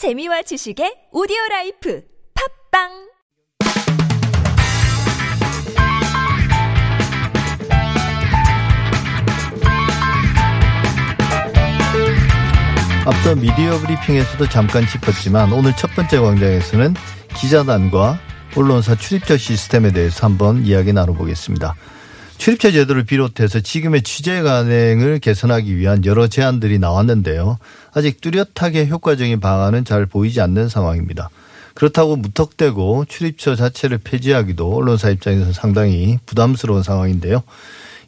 재미와 지식의 오디오 라이프 팟빵 앞서 미디어 브리핑에서도 잠깐 짚었지만 오늘 첫 번째 광장에서는 기자단과 언론사 출입처 시스템에 대해서 한번 이야기 나눠보겠습니다. 출입처 제도를 비롯해서 지금의 취재 관행을 개선하기 위한 여러 제안들이 나왔는데요. 아직 뚜렷하게 효과적인 방안은 잘 보이지 않는 상황입니다. 그렇다고 무턱대고 출입처 자체를 폐지하기도 언론사 입장에서 상당히 부담스러운 상황인데요.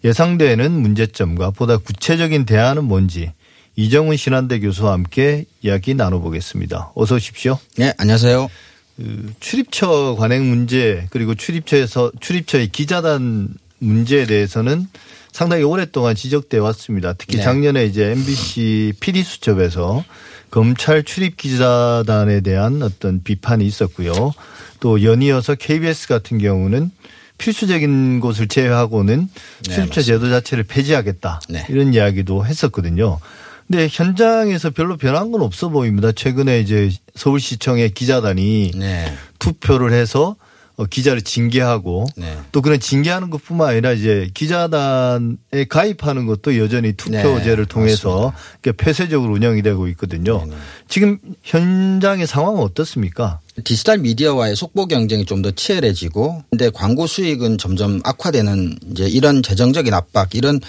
예상되는 문제점과 보다 구체적인 대안은 뭔지 이정훈 신한대 교수와 함께 이야기 나눠보겠습니다. 어서 오십시오. 네, 안녕하세요. 그 출입처 관행 문제 그리고 출입처에서 출입처의 기자단 문제에 대해서는 상당히 오랫동안 지적돼 왔습니다. 특히 네. 작년에 이제 MBC PD 수첩에서 검찰 출입 기자단에 대한 어떤 비판이 있었고요. 또 연이어서 KBS 같은 경우는 필수적인 곳을 제외하고는 네, 출입처 제도 자체를 폐지하겠다 네. 이런 이야기도 했었거든요. 근데 현장에서 별로 변한 건 없어 보입니다. 최근에 이제 서울시청의 기자단이 네. 투표를 해서 어, 기자를 징계하고 네. 또 그런 징계하는 것뿐만 아니라 이제 기자단에 가입하는 것도 여전히 투표제를 네, 통해서 이렇게 폐쇄적으로 운영이 되고 있거든요. 네네. 지금 현장의 상황은 어떻습니까? 디지털 미디어와의 속보 경쟁이 좀 더 치열해지고 근데 광고 수익은 점점 악화되는 이제 이런 재정적인 압박 이런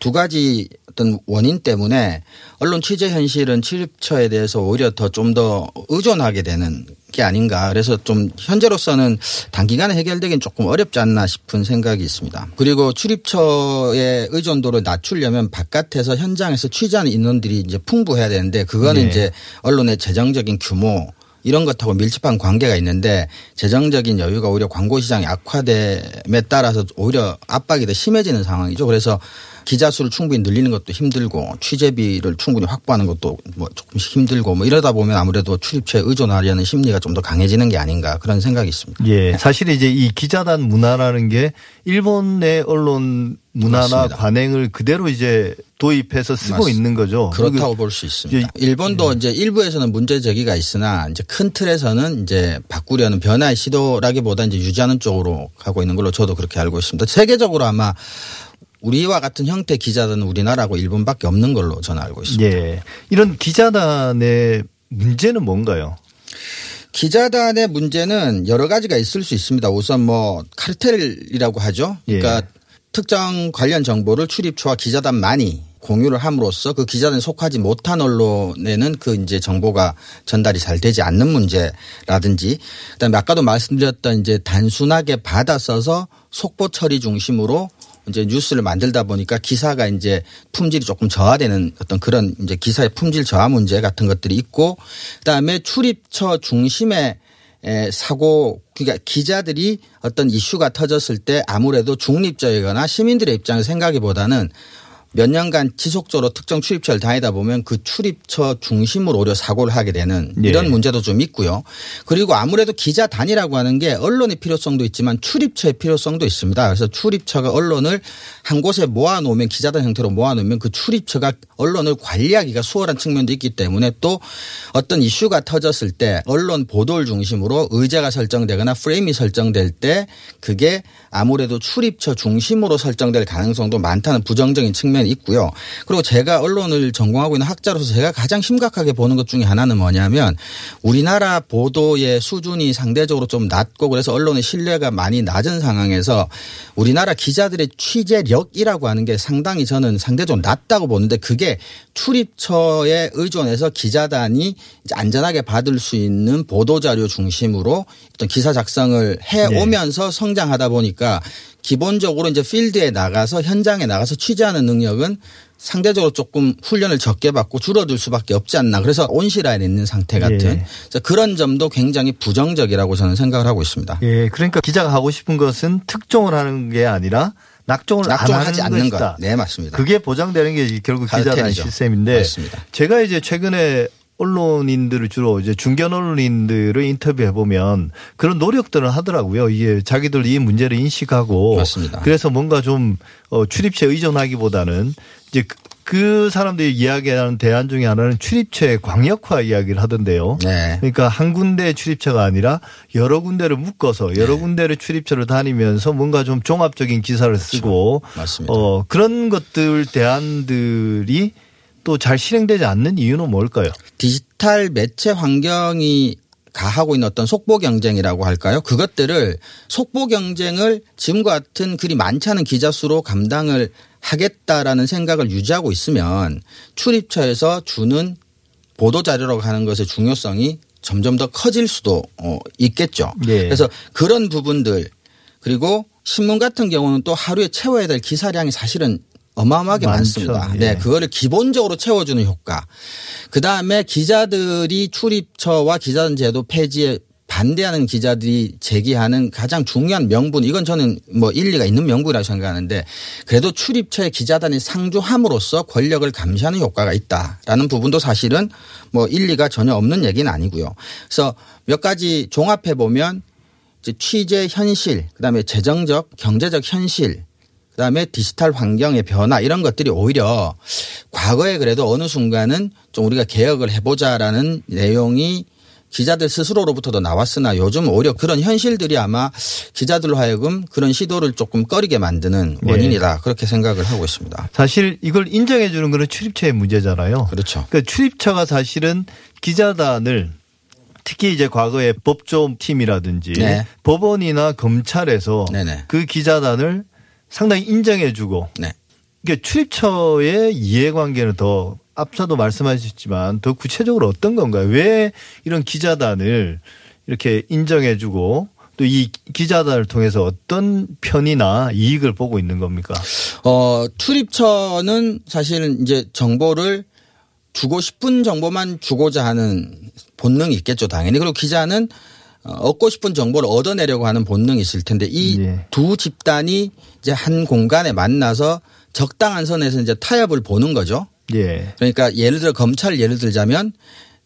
두 가지 어떤 원인 때문에 언론 취재 현실은 출입처에 대해서 오히려 더좀더 의존하게 되는 게 아닌가 그래서 좀 현재로서는 단기간에 해결되긴 조금 어렵지 않나 싶은 생각이 있습니다. 그리고 출입처의 의존도를 낮추려면 바깥에서 현장에서 취재하는 인원들이 이제 풍부해야 되는데 그거는 네. 이제 언론의 재정적인 규모 이런 것하고 밀접한 관계가 있는데 재정적인 여유가 오히려 광고 시장이 악화됨에 따라서 오히려 압박이 더 심해지는 상황이죠. 그래서 기자 수를 충분히 늘리는 것도 힘들고 취재비를 충분히 확보하는 것도 뭐 조금 힘들고 뭐 이러다 보면 아무래도 출입처에 의존하려는 심리가 좀 더 강해지는 게 아닌가 그런 생각이 있습니다. 예. 사실 이제 이 기자단 문화라는 게 일본의 언론 문화나 맞습니다. 관행을 그대로 이제 도입해서 쓰고 맞습니다. 있는 거죠. 그렇다고 볼 수 있습니다. 일본도 이제 일부에서는 문제 제기가 있으나 이제 큰 틀에서는 이제 바꾸려는 변화의 시도라기보다 이제 유지하는 쪽으로 가고 있는 걸로 저도 그렇게 알고 있습니다. 세계적으로 아마 우리와 같은 형태 기자단은 우리나라하고 일본밖에 없는 걸로 저는 알고 있습니다. 예. 이런 기자단의 문제는 뭔가요? 기자단의 문제는 여러 가지가 있을 수 있습니다. 우선 뭐 카르텔이라고 하죠. 그러니까 예. 특정 관련 정보를 출입처와 기자단만이 공유를 함으로써 그 기자단에 속하지 못한 언론에는 그 이제 정보가 전달이 잘 되지 않는 문제라든지 그다음에 아까도 말씀드렸던 이제 단순하게 받아 써서 속보 처리 중심으로 이제 뉴스를 만들다 보니까 기사가 이제 품질이 조금 저하되는 어떤 그런 이제 기사의 품질 저하 문제 같은 것들이 있고 그다음에 출입처 중심의 에, 사고 그러니까 기자들이 어떤 이슈가 터졌을 때 아무래도 중립적이거나 시민들의 입장을 생각하기보다는 몇 년간 지속적으로 특정 출입처를 다니다 보면 그 출입처 중심으로 오히려 사고를 하게 되는 예. 이런 문제도 좀 있고요. 그리고 아무래도 기자 단이라고 하는 게 언론의 필요성도 있지만 출입처의 필요성도 있습니다. 그래서 출입처가 언론을 한 곳에 모아놓으면 기자단 형태로 모아놓으면 그 출입처가 언론을 관리하기가 수월한 측면도 있기 때문에 또 어떤 이슈가 터졌을 때 언론 보도를 중심으로 의제가 설정되거나 프레임이 설정될 때 그게 아무래도 출입처 중심으로 설정될 가능성도 많다는 부정적인 측면이 있고요. 그리고 제가 언론을 전공하고 있는 학자로서 제가 가장 심각하게 보는 것 중에 하나는 뭐냐면 우리나라 보도의 수준이 상대적으로 좀 낮고 그래서 언론의 신뢰가 많이 낮은 상황에서 우리나라 기자들의 취재력이라고 하는 게 상당히 저는 상대적으로 낮다고 보는데 그게 출입처에 의존해서 기자단이 안전하게 받을 수 있는 보도자료 중심으로 어떤 기사 작성을 해 오면서 성장하다 보니까 기본적으로 이제 필드에 나가서 현장에 나가서 취재하는 능력은 상대적으로 조금 훈련을 적게 받고 줄어들 수밖에 없지 않나. 그래서 온실화에 있는 상태 같은 예. 그런 점도 굉장히 부정적이라고 저는 생각을 하고 있습니다. 예. 그러니까 기자가 하고 싶은 것은 특종을 하는 게 아니라 낙종을 안 하는 낙종하지 않는. 것. 네, 맞습니다. 그게 보장되는 게 결국 카르텔이죠. 시스템인데 맞습니다. 제가 이제 최근에 언론인들을 주로 이제 중견 언론인들을 인터뷰해 보면 그런 노력들을 하더라고요. 이게 자기들 이 문제를 인식하고 맞습니다. 그래서 뭔가 좀 어, 출입처에 의존하기보다는 이제 그그 사람들이 이야기하는 대안 중에 하나는 출입처의 광역화 이야기를 하던데요. 네. 그러니까 한 군데 출입처가 아니라 여러 군데를 묶어서 여러 네. 군데를 출입처를 다니면서 뭔가 좀 종합적인 기사를 쓰고 그렇죠. 맞습니다. 어 그런 것들 대안들이 또 잘 실행되지 않는 이유는 뭘까요? 디지털 매체 환경이 가하고 있는 어떤 속보 경쟁이라고 할까요? 그것들을 속보 경쟁을 지금과 같은 그리 많지 않은 기자 수로 감당을 하겠다라는 생각을 유지하고 있으면 출입처에서 주는 보도 자료라고 하는 것의 중요성이 점점 더 커질 수도 어, 있겠죠. 예. 그래서 그런 부분들 그리고 신문 같은 경우는 또 하루에 채워야 될 기사량이 사실은 어마어마하게 많죠. 많습니다. 예. 네, 그거를 기본적으로 채워주는 효과. 그 다음에 기자들이 출입처와 기자단 제도 폐지에 반대하는 기자들이 제기하는 가장 중요한 명분 이건 저는 뭐 일리가 있는 명분이라고 생각하는데 그래도 출입처의 기자단이 상주함으로써 권력을 감시하는 효과가 있다라는 부분도 사실은 뭐 일리가 전혀 없는 얘기는 아니고요. 그래서 몇 가지 종합해 보면 취재 현실, 그다음에 재정적, 경제적 현실, 그다음에 디지털 환경의 변화 이런 것들이 오히려 과거에 그래도 어느 순간은 좀 우리가 개혁을 해보자라는 내용이 기자들 스스로로부터도 나왔으나 요즘 오히려 그런 현실들이 아마 기자들로 하여금 그런 시도를 조금 꺼리게 만드는 네. 원인이다 그렇게 생각을 하고 있습니다. 사실 이걸 인정해 주는 거는 출입처의 문제잖아요. 그렇죠. 그러니까 출입처가 사실은 기자단을 특히 이제 과거에 법조 팀이라든지 네. 법원이나 검찰에서 네네. 그 기자단을 상당히 인정해 주고 네. 그러니까 출입처의 이해관계는 더 앞서도 말씀하셨지만 더 구체적으로 어떤 건가요? 왜 이런 기자단을 이렇게 인정해 주고 또 이 기자단을 통해서 어떤 편이나 이익을 보고 있는 겁니까? 어, 출입처는 사실은 이제 정보를 주고 싶은 정보만 주고자 하는 본능이 있겠죠, 당연히. 그리고 기자는 어, 얻고 싶은 정보를 얻어내려고 하는 본능이 있을 텐데 이 예. 두 집단이 이제 한 공간에 만나서 적당한 선에서 이제 타협을 보는 거죠. 예. 그러니까 예를 들어 검찰 예를 들자면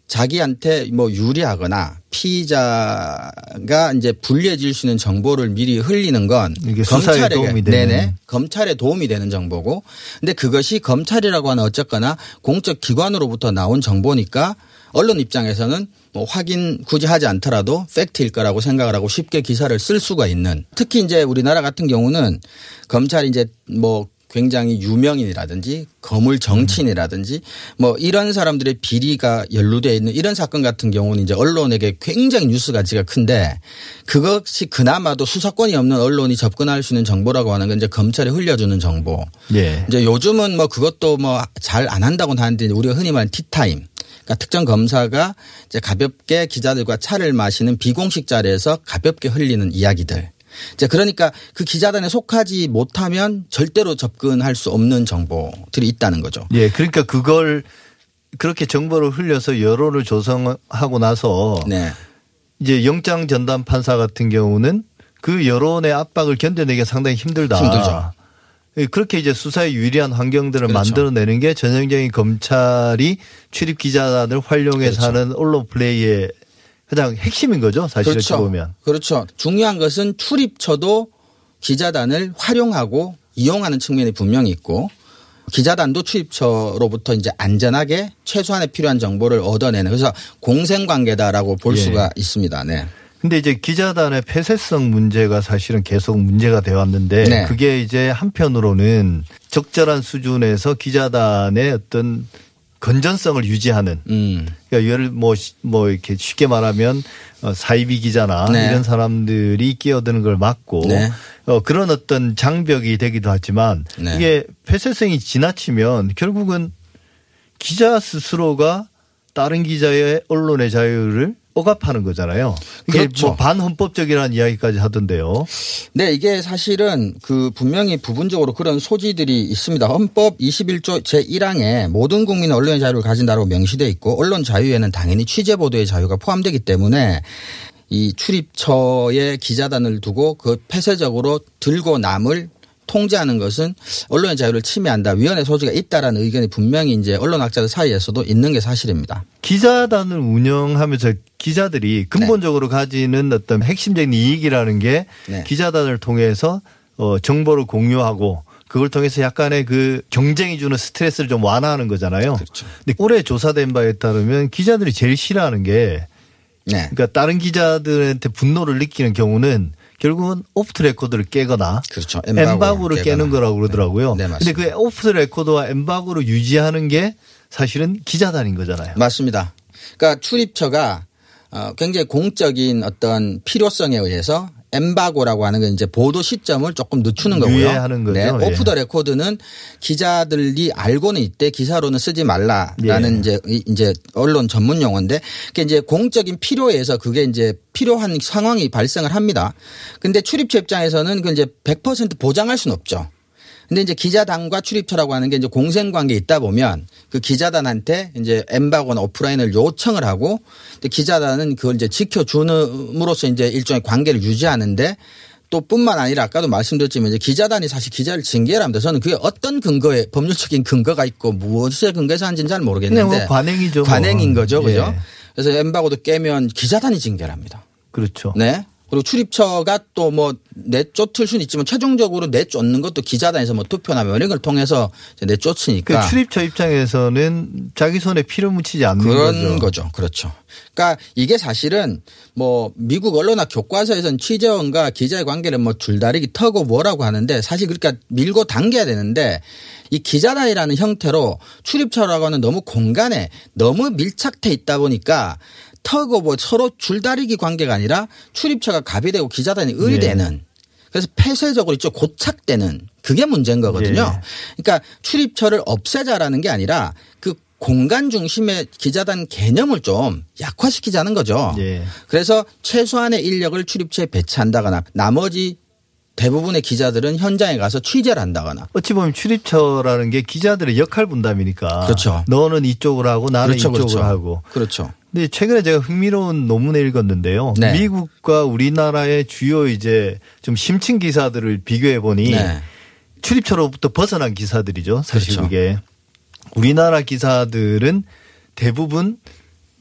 자기한테 뭐 유리하거나 피의자가 이제 불리해질 수 있는 정보를 미리 흘리는 건 이게 수사에 도움이 되는. 네네 검찰에 도움이 되는 정보고 근데 그것이 검찰이라고 하는 어쨌거나 공적 기관으로부터 나온 정보니까 언론 입장에서는 뭐 확인 굳이 하지 않더라도 팩트일 거라고 생각을 하고 쉽게 기사를 쓸 수가 있는 특히 이제 우리나라 같은 경우는 검찰이 이제 뭐 굉장히 유명인이라든지 거물 정치인이라든지 뭐 이런 사람들의 비리가 연루되어 있는 이런 사건 같은 경우는 이제 언론에게 굉장히 뉴스 가치가 큰데 그것이 그나마도 수사권이 없는 언론이 접근할 수 있는 정보라고 하는 건 이제 검찰에 흘려주는 정보. 예. 이제 요즘은 뭐 그것도 뭐 잘 안 한다고는 하는데 우리가 흔히 말하는 티타임. 그러니까 특정 검사가 이제 가볍게 기자들과 차를 마시는 비공식 자리에서 가볍게 흘리는 이야기들. 이제 그러니까 그 기자단에 속하지 못하면 절대로 접근할 수 없는 정보들이 있다는 거죠. 예. 그러니까 그걸 그렇게 정보를 흘려서 여론을 조성하고 나서 네. 이제 영장 전담 판사 같은 경우는 그 여론의 압박을 견뎌내기가 상당히 힘들다. 힘들죠. 예, 그렇게 이제 수사에 유리한 환경들을 그렇죠. 만들어내는 게 전형적인 검찰이 출입 기자단을 활용해서 그렇죠. 하는 언론 플레이의 가장 핵심인 거죠. 사실 그렇죠. 보면. 그렇죠. 중요한 것은 출입처도 기자단을 활용하고 이용하는 측면이 분명히 있고 기자단도 출입처로부터 이제 안전하게 최소한의 필요한 정보를 얻어내는 그래서 공생관계다라고 볼 예. 수가 있습니다. 네. 근데 이제 기자단의 폐쇄성 문제가 사실은 계속 문제가 되어 왔는데 네. 그게 이제 한편으로는 적절한 수준에서 기자단의 어떤 건전성을 유지하는 음. 그러니까 예를 뭐, 시- 뭐 이렇게 쉽게 말하면 어, 사이비 기자나 네. 이런 사람들이 끼어드는 걸 막고 네. 어, 그런 어떤 장벽이 되기도 하지만 네. 이게 폐쇄성이 지나치면 결국은 기자 스스로가 다른 기자의 언론의 자유를 억압하는 거잖아요. 이게 그렇죠. 뭐 반헌법적이라는 이야기까지 하던데요. 네, 이게 사실은 그 분명히 부분적으로 그런 소지들이 있습니다. 헌법 21조 제1항에 모든 국민은 언론의 자유를 가진다고 명시돼 있고 언론 자유에는 당연히 취재 보도의 자유가 포함되기 때문에 이 출입처에 기자단을 두고 그 폐쇄적으로 들고 남을 통제하는 것은 언론의 자유를 침해한다. 위헌의 소지가 있다라는 의견이 분명히 이제 언론학자들 사이에서도 있는 게 사실입니다. 기자단을 운영하면서 기자들이 근본적으로 가지는 어떤 핵심적인 이익이라는 게 네. 기자단을 통해서 어, 정보를 공유하고 그걸 통해서 약간의 그 경쟁이 주는 스트레스를 좀 완화하는 거잖아요. 그렇죠. 근데 올해 조사된 바에 따르면 기자들이 제일 싫어하는 게 네. 그러니까 다른 기자들한테 분노를 느끼는 경우는 결국은 오프 더 레코드를 깨거나 그렇죠. 엠바고를. 깨는 거라고 그러더라고요. 네, 네, 근데 맞습니다. 그 오프 더 레코드와 엠바고를 유지하는 게 사실은 기자단인 거잖아요. 맞습니다. 그러니까 출입처가 어, 굉장히 공적인 어떤 필요성에 의해서 엠바고라고 하는 건 이제 보도 시점을 조금 늦추는 거고요. 유예하는 거죠. 네. 예. 오프 더 레코드는 기자들이 알고는 있되 기사로는 쓰지 말라라는 예. 이제 이- 이제 언론 전문 용어인데 그게 이제 공적인 필요에 의해서 그게 이제 필요한 상황이 발생을 합니다. 근데 출입처 입장에서는 그 이제 100% 보장할 수는 없죠. 근데 이제 기자단과 출입처라고 하는 게 이제 공생 관계에 있다 보면 그 기자단한테 이제 엠바고나 오프라인을 요청을 하고 근데 기자단은 그걸 이제 지켜주는으로써 이제 일종의 관계를 유지하는데 또 뿐만 아니라 아까도 말씀드렸지만 이제 기자단이 사실 기자를 징계를 합니다. 저는 그게 어떤 근거에 법률적인 근거가 있고 무엇의 근거에서 하는지는 잘 모르겠는데 뭐 관행이죠. 뭐. 관행인 거죠. 그죠? 예. 그래서 엠바고도 깨면 기자단이 징계를 합니다. 그렇죠. 네. 그리고 출입처가 또 뭐 내쫓을 수는 있지만 최종적으로 내쫓는 것도 기자단에서 뭐 투표나 뭐 이런 걸 통해서 이제 그 내쫓으니까 출입처 입장에서는 자기 손에 피를 묻히지 않는 그런 거죠. 거죠. 그렇죠. 그러니까 이게 사실은 뭐 미국 언론학 교과서에서는 취재원과 기자의 관계를 뭐 줄다리기 터고 뭐라고 하는데 사실 그러니까 밀고 당겨야 되는데 이 기자단이라는 형태로 출입처라고 하는 너무 공간에 너무 밀착돼 있다 보니까 터고 뭐 서로 줄다리기 관계가 아니라 출입처가 갑이 되고 기자단이 을이 예. 되는 그래서 폐쇄적으로 있죠 고착되는 그게 문제인 거거든요. 예. 그러니까 출입처를 없애자라는 게 아니라 그 공간 중심의 기자단 개념을 좀 약화시키자는 거죠. 예. 그래서 최소한의 인력을 출입처에 배치한다거나 나머지 대부분의 기자들은 현장에 가서 취재를 한다거나 어찌 보면 출입처라는 게 기자들의 역할 분담이니까. 그렇죠. 너는 이쪽으로 하고 나는 그렇죠, 이쪽으로 그렇죠. 하고. 그렇죠. 근데 최근에 제가 흥미로운 논문을 읽었는데요. 네. 미국과 우리나라의 주요 이제 좀 심층 기사들을 비교해 보니 네. 출입처로부터 벗어난 기사들이죠. 사실 그렇죠. 그게 우리나라 기사들은 대부분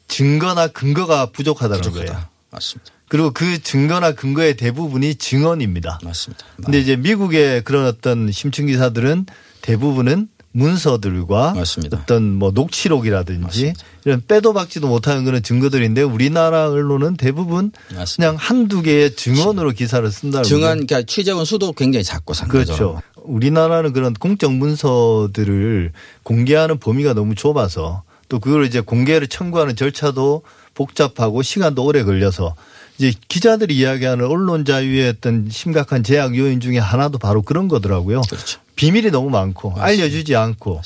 증거나 근거가 부족하다는 거예요. 부족하다. 맞습니다. 그리고 그 증거나 근거의 대부분이 증언입니다. 맞습니다. 근데 이제 미국의 그런 어떤 심층 기사들은 대부분은 문서들과 맞습니다. 어떤 뭐 녹취록이라든지 맞습니다. 이런 빼도 박지도 못하는 그런 증거들인데 우리나라 언론은 대부분 맞습니다. 그냥 한두 개의 증언으로 기사를 쓴다는 증언 거죠. 그러니까 취재원 수도 굉장히 작고 상대적으로. 그렇죠. 우리나라는 그런 공적 문서들을 공개하는 범위가 너무 좁아서 또 그걸 이제 공개를 청구하는 절차도 복잡하고 시간도 오래 걸려서 이제 기자들이 이야기하는 언론 자유의 어떤 심각한 제약 요인 중에 하나도 바로 그런 거더라고요. 그렇죠. 비밀이 너무 많고 알려주지 않고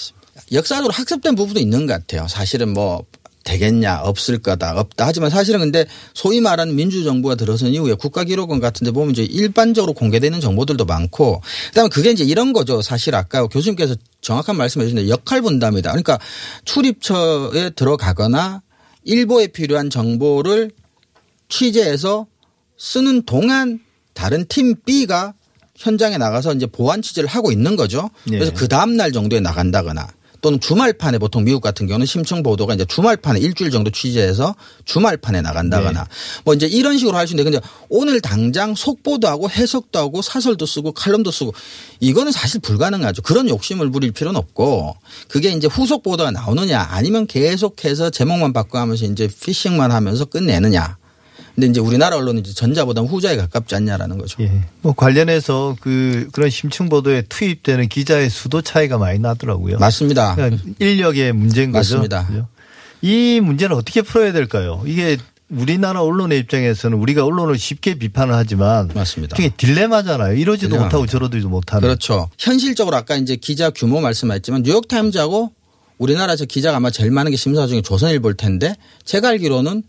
역사적으로 학습된 부분도 있는 것 같아요. 사실은 뭐 되겠냐 없을 거다 없다 하지만 사실은 근데 소위 말하는 민주정부가 들어선 이후에 국가기록원 같은 데 보면 이제 일반적으로 공개되는 정보들도 많고 그다음에 그게 이제 이런 거죠. 사실 아까 교수님께서 정확한 말씀해 주셨는데 역할 분담이다. 그러니까 출입처에 들어가거나 일보에 필요한 정보를 취재해서 쓰는 동안 다른 팀 B가 현장에 나가서 이제 보완 취재를 하고 있는 거죠. 그래서 예. 그 다음 날 정도에 나간다거나 또는 주말판에 보통 미국 같은 경우는 심층 보도가 이제 주말판에 일주일 정도 취재해서 주말판에 나간다거나 뭐 이제 이런 식으로 할 수 있는데 근데 오늘 당장 속보도 하고 해석도 하고 사설도 쓰고 칼럼도 쓰고 이거는 사실 불가능하죠. 그런 욕심을 부릴 필요는 없고 그게 이제 후속 보도가 나오느냐 아니면 계속해서 제목만 바꿔하면서 이제 피싱만 하면서 끝내느냐. 근데 이제 우리나라 언론은 이제 전자보다 후자에 가깝지 않냐라는 거죠. 예. 뭐 관련해서 그 그런 심층 보도에 투입되는 기자의 수도 차이가 많이 나더라고요. 맞습니다. 그러니까 인력의 문제인 거죠. 맞습니다. 그죠? 이 문제는 어떻게 풀어야 될까요? 이게 우리나라 언론의 입장에서는 우리가 언론을 쉽게 비판을 하지만 맞습니다. 되게 딜레마잖아요. 이러지도 딜레마입니다. 못하고 저러지도 못하는. 그렇죠. 현실적으로 아까 이제 기자 규모 말씀하셨지만 뉴욕타임즈하고 우리나라에서 기자가 아마 제일 많은 게 심사 중에 조선일보일 텐데 제가 알기로는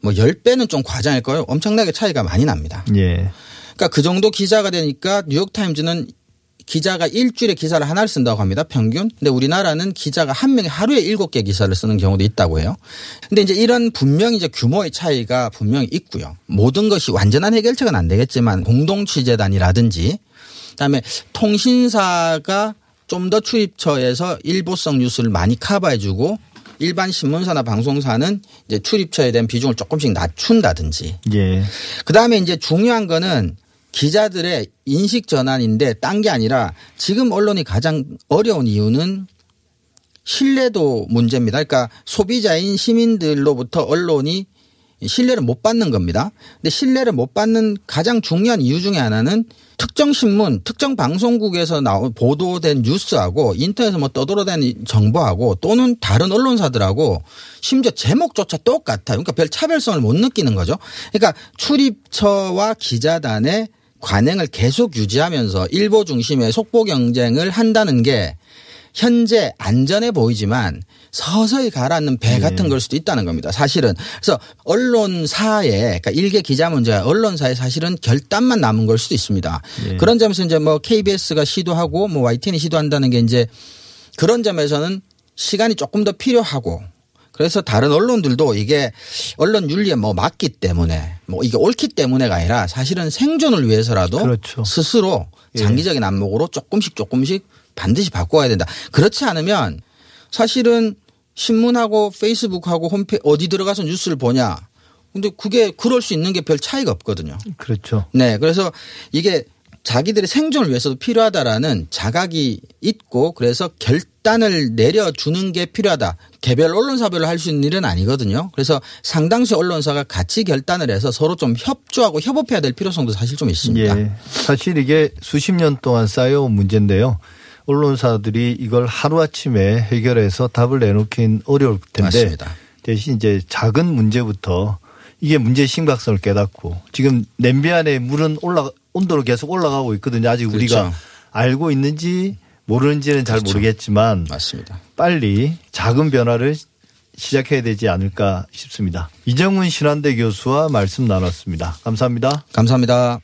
뭐 10배는 좀 과장일 거예요. 엄청나게 차이가 많이 납니다. 예. 그러니까 그 정도 기자가 되니까 뉴욕타임즈는 기자가 일주일에 기사를 하나를 쓴다고 합니다. 평균. 근데 우리나라는 기자가 한 명이 하루에 일곱 개 기사를 쓰는 경우도 있다고 해요. 근데 이제 이런 분명히 이제 규모의 차이가 분명히 있고요. 모든 것이 완전한 해결책은 안 되겠지만 공동 취재단이라든지 그다음에 통신사가 좀 더 출입처에서 일보성 뉴스를 많이 커버해주고 일반 신문사나 방송사는 이제 출입처에 대한 비중을 조금씩 낮춘다든지 예. 그 다음에 이제 중요한 거는 기자들의 인식 전환인데 딴 게 아니라 지금 언론이 가장 어려운 이유는 신뢰도 문제입니다. 그러니까 소비자인 시민들로부터 언론이 신뢰를 못 받는 겁니다. 근데 신뢰를 못 받는 가장 중요한 이유 중에 하나는 특정 신문, 특정 방송국에서 나오 보도된 뉴스하고 인터넷에 뭐 떠돌아다니는 정보하고 또는 다른 언론사들하고 심지어 제목조차 똑같아요. 그러니까 별 차별성을 못 느끼는 거죠. 그러니까 출입처와 기자단의 관행을 계속 유지하면서 일보 중심의 속보 경쟁을 한다는 게 현재 안전해 보이지만 서서히 가라앉는 배 같은 걸 수도 있다는 겁니다. 사실은. 그래서 언론사에 그러니까 일개 기자 문제가 언론사에 사실은 결단만 남은 걸 수도 있습니다. 예. 그런 점에서 이제 뭐 KBS가 시도하고 뭐 YTN이 시도한다는 게 이제 그런 점에서는 시간이 조금 더 필요하고 그래서 다른 언론들도 이게 언론 윤리에 뭐 맞기 때문에 뭐 이게 옳기 때문에가 아니라 사실은 생존을 위해서라도 그렇죠. 스스로 예. 장기적인 안목으로 조금씩 조금씩 반드시 바꿔야 된다. 그렇지 않으면 사실은 신문하고 페이스북하고 홈페 어디 들어가서 뉴스를 보냐. 근데 그게 그럴 수 있는 게 별 차이가 없거든요. 그렇죠. 네. 그래서 이게 자기들의 생존을 위해서도 필요하다라는 자각이 있고 그래서 결단을 내려주는 게 필요하다. 개별 언론사별로 할 수 있는 일은 아니거든요. 그래서 상당수 언론사가 같이 결단을 해서 서로 좀 협조하고 협업해야 될 필요성도 사실 좀 있습니다. 예. 사실 이게 수십 년 동안 쌓여온 문제인데요. 언론사들이 이걸 하루아침에 해결해서 답을 내놓긴 어려울 텐데 맞습니다. 대신 이제 작은 문제부터 이게 문제의 심각성을 깨닫고 지금 냄비 안에 물은 올라 온도로 계속 올라가고 있거든요. 아직 우리가 그렇죠. 알고 있는지 모르는지는 잘 그렇죠. 모르겠지만 맞습니다. 빨리 작은 변화를 시작해야 되지 않을까 싶습니다. 이정훈 신한대 교수와 말씀 나눴습니다. 감사합니다. 감사합니다.